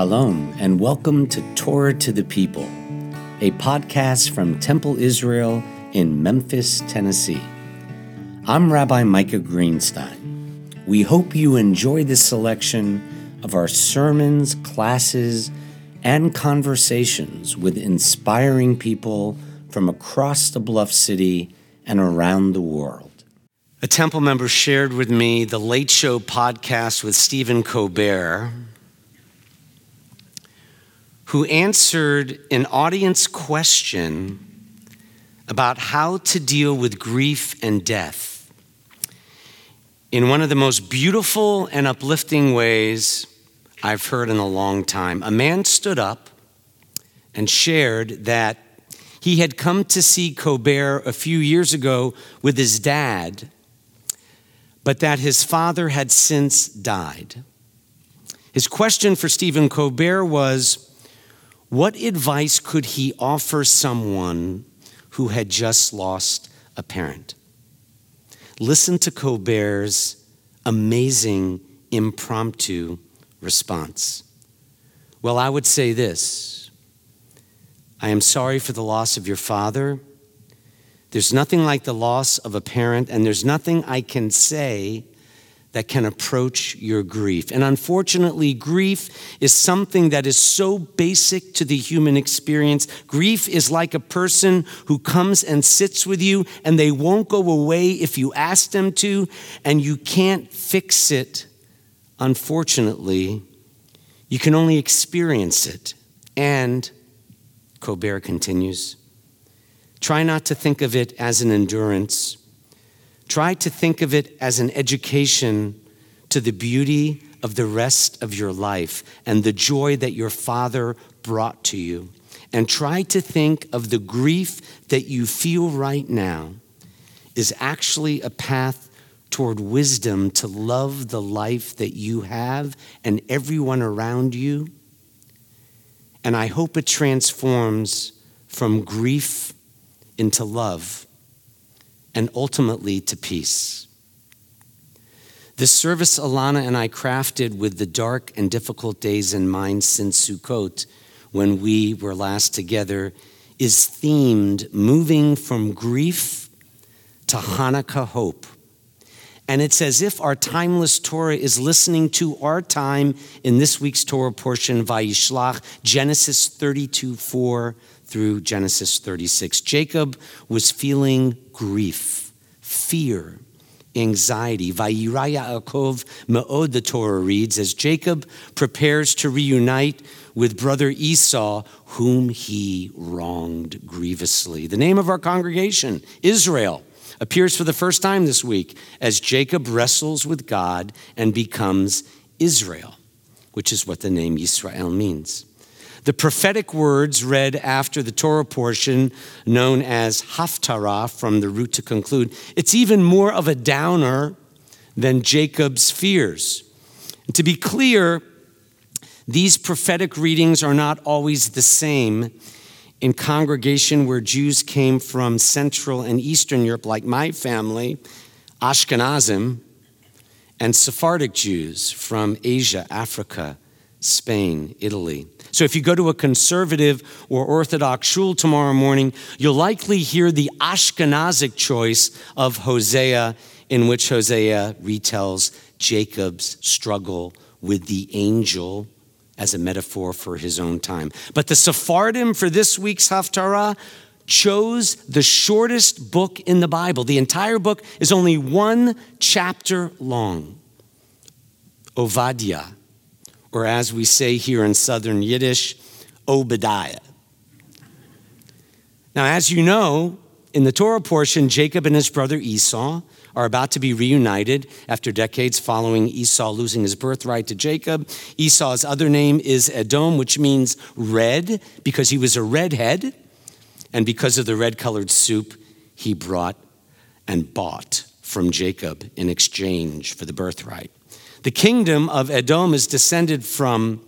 Shalom, and welcome to Torah to the People, a podcast from Temple Israel in Memphis, Tennessee. I'm Rabbi Micah Greenstein. We hope you enjoy this selection of our sermons, classes, and conversations with inspiring people from across the Bluff City and around the world. A temple member shared with me the Late Show podcast with Stephen Colbert who answered an audience question about how to deal with grief and death in one of the most beautiful and uplifting ways I've heard in a long time. A man stood up and shared that he had come to see Colbert a few years ago with his dad, but that his father had since died. His question for Stephen Colbert was what advice could he offer someone who had just lost a parent? Listen to Colbert's amazing impromptu response. Well, I would say this I am sorry for the loss of your father. There's nothing like the loss of a parent, and there's nothing I can say that can approach your grief. And unfortunately, grief is something that is so basic to the human experience. Grief is like a person who comes and sits with you and they won't go away if you ask them to, and you can't fix it. Unfortunately, you can only experience it. And, Colbert continues, try not to think of it as an endurance Try to think of it as an education to the beauty of the rest of your life and the joy that your Father brought to you. And try to think of the grief that you feel right now is actually a path toward wisdom to love the life that you have and everyone around you. And I hope it transforms from grief into love and ultimately to peace. This service Alana and I crafted with the dark and difficult days in mind since Sukkot, when we were last together, is themed moving from grief to Hanukkah hope. And it's as if our timeless Torah is listening to our time in this week's Torah portion, Vayishlach, Genesis 32 4 through Genesis 36. Jacob was feeling grief, fear, anxiety. Vayira Yaakov Me'od, the Torah reads, as Jacob prepares to reunite with brother Esau, whom he wronged grievously. The name of our congregation, Israel, appears for the first time this week as Jacob wrestles with God and becomes Israel, which is what the name Israel means. The prophetic words read after the Torah portion, known as Haftarah, from the root to conclude, it's even more of a downer than Jacob's fears. And to be clear, these prophetic readings are not always the same in congregation where Jews came from Central and Eastern Europe, like my family, Ashkenazim, and Sephardic Jews from Asia, Africa, Spain, Italy. So if you go to a conservative or Orthodox shul tomorrow morning, you'll likely hear the Ashkenazic choice of Hosea, in which Hosea retells Jacob's struggle with the angel as a metaphor for his own time. But the Sephardim for this week's Haftarah chose the shortest book in the Bible. The entire book is only one chapter long. Ovadia or as we say here in Southern Yiddish, Obadiah. Now, as you know, in the Torah portion, Jacob and his brother Esau are about to be reunited after decades following Esau losing his birthright to Jacob. Esau's other name is Edom, which means red because he was a redhead, and because of the red colored soup he brought and bought from Jacob in exchange for the birthright. The kingdom of Edom is descended from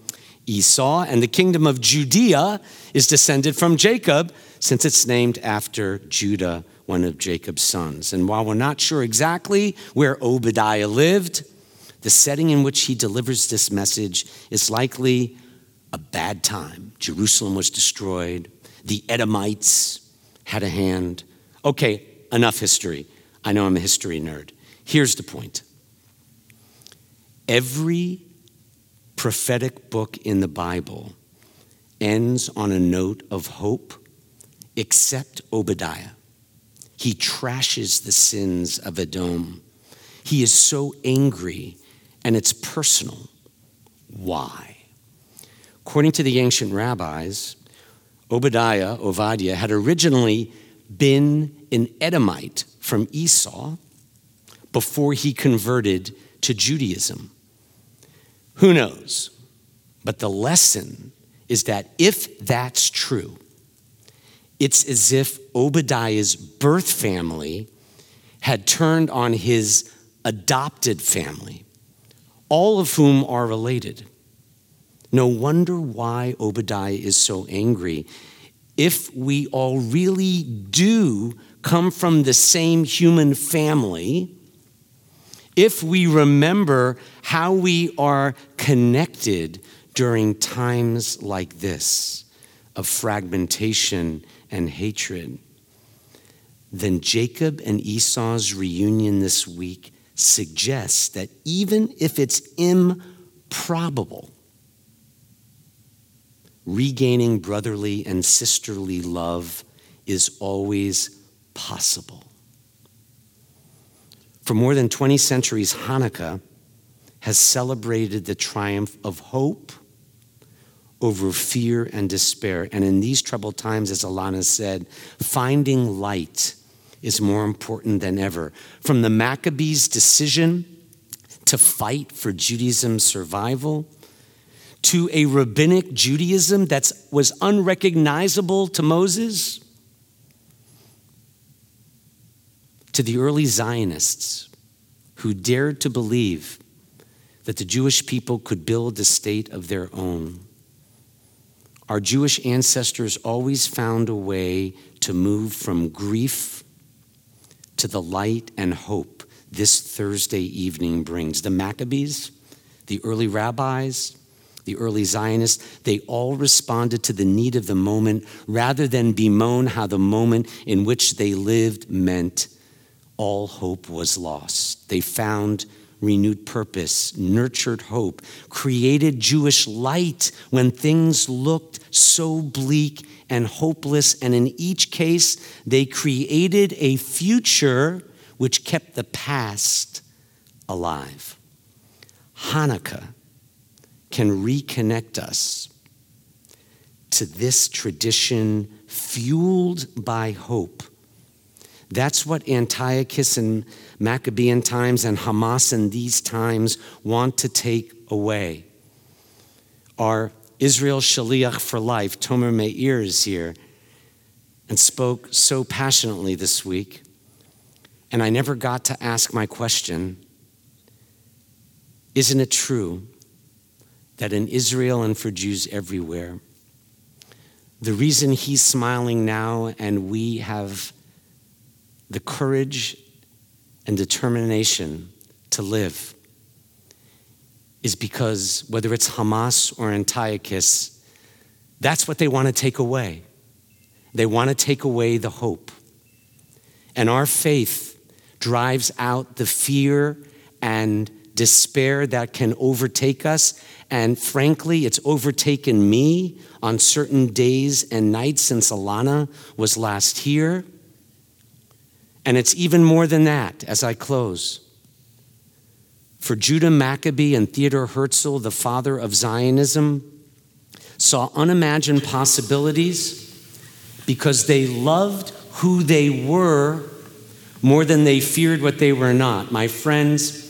Esau, and the kingdom of Judea is descended from Jacob, since it's named after Judah, one of Jacob's sons. And while we're not sure exactly where Obadiah lived, the setting in which he delivers this message is likely a bad time. Jerusalem was destroyed, the Edomites had a hand. Okay, enough history. I know I'm a history nerd. Here's the point every prophetic book in the Bible ends on a note of hope, except Obadiah. He trashes the sins of Edom. He is so angry, and it's personal. Why? According to the ancient rabbis, Obadiah, Obadiah, had originally been an Edomite from Esau before he converted to Judaism. Who knows? But the lesson is that if that's true, it's as if Obadiah's birth family had turned on his adopted family, all of whom are related. No wonder why Obadiah is so angry. If we all really do come from the same human family, if we remember how we are connected during times like this of fragmentation and hatred, then Jacob and Esau's reunion this week suggests that even if it's improbable, regaining brotherly and sisterly love is always possible. For more than 20 centuries, Hanukkah has celebrated the triumph of hope over fear and despair. And in these troubled times, as Alana said, finding light is more important than ever. From the Maccabees' decision to fight for Judaism's survival, to a rabbinic Judaism that was unrecognizable to Moses, to the early Zionists who dared to believe that the Jewish people could build a state of their own. Our Jewish ancestors always found a way to move from grief to the light and hope this Thursday evening brings. The Maccabees, the early rabbis, the early Zionists, they all responded to the need of the moment rather than bemoan how the moment in which they lived meant all hope was lost. They found renewed purpose, nurtured hope, created Jewish light when things looked so bleak and hopeless. And in each case, they created a future which kept the past alive. Hanukkah can reconnect us to this tradition fueled by hope that's what Antiochus and Maccabean times and Hamas in these times want to take away. Our Israel Shaliach for Life, Tomer Meir, is here and spoke so passionately this week. And I never got to ask my question Isn't it true that in Israel and for Jews everywhere, the reason he's smiling now and we have the courage and determination to live is because whether it's Hamas or Antiochus, that's what they want to take away. They want to take away the hope. And our faith drives out the fear and despair that can overtake us. And frankly, it's overtaken me on certain days and nights since Alana was last here. And it's even more than that as I close. For Judah Maccabee and Theodore Herzl, the father of Zionism, saw unimagined possibilities because they loved who they were more than they feared what they were not. My friends,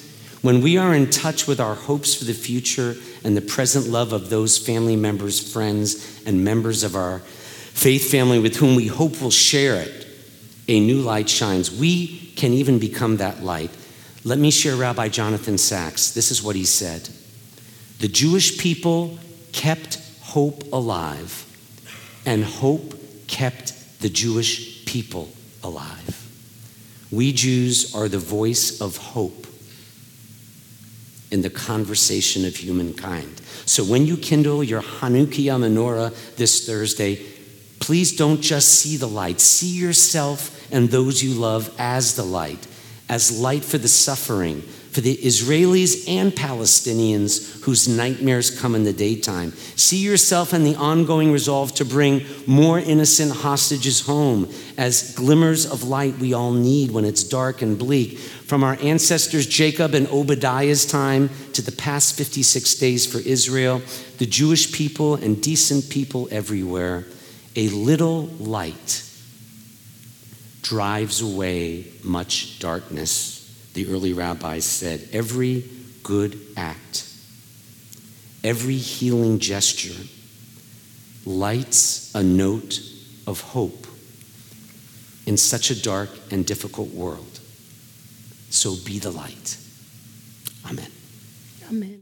when we are in touch with our hopes for the future and the present love of those family members, friends, and members of our faith family with whom we hope will share it, a new light shines. We can even become that light. Let me share Rabbi Jonathan Sacks. This is what he said The Jewish people kept hope alive, and hope kept the Jewish people alive. We Jews are the voice of hope in the conversation of humankind. So when you kindle your Hanukkah menorah this Thursday, please don't just see the light, see yourself and those you love as the light, as light for the suffering, for the Israelis and Palestinians whose nightmares come in the daytime. See yourself and the ongoing resolve to bring more innocent hostages home as glimmers of light we all need when it's dark and bleak. From our ancestors Jacob and Obadiah's time to the past 56 days for Israel, the Jewish people and decent people everywhere, a little light drives away much darkness the early rabbis said, every good act, every healing gesture lights a note of hope in such a dark and difficult world. So be the light. Amen. Amen.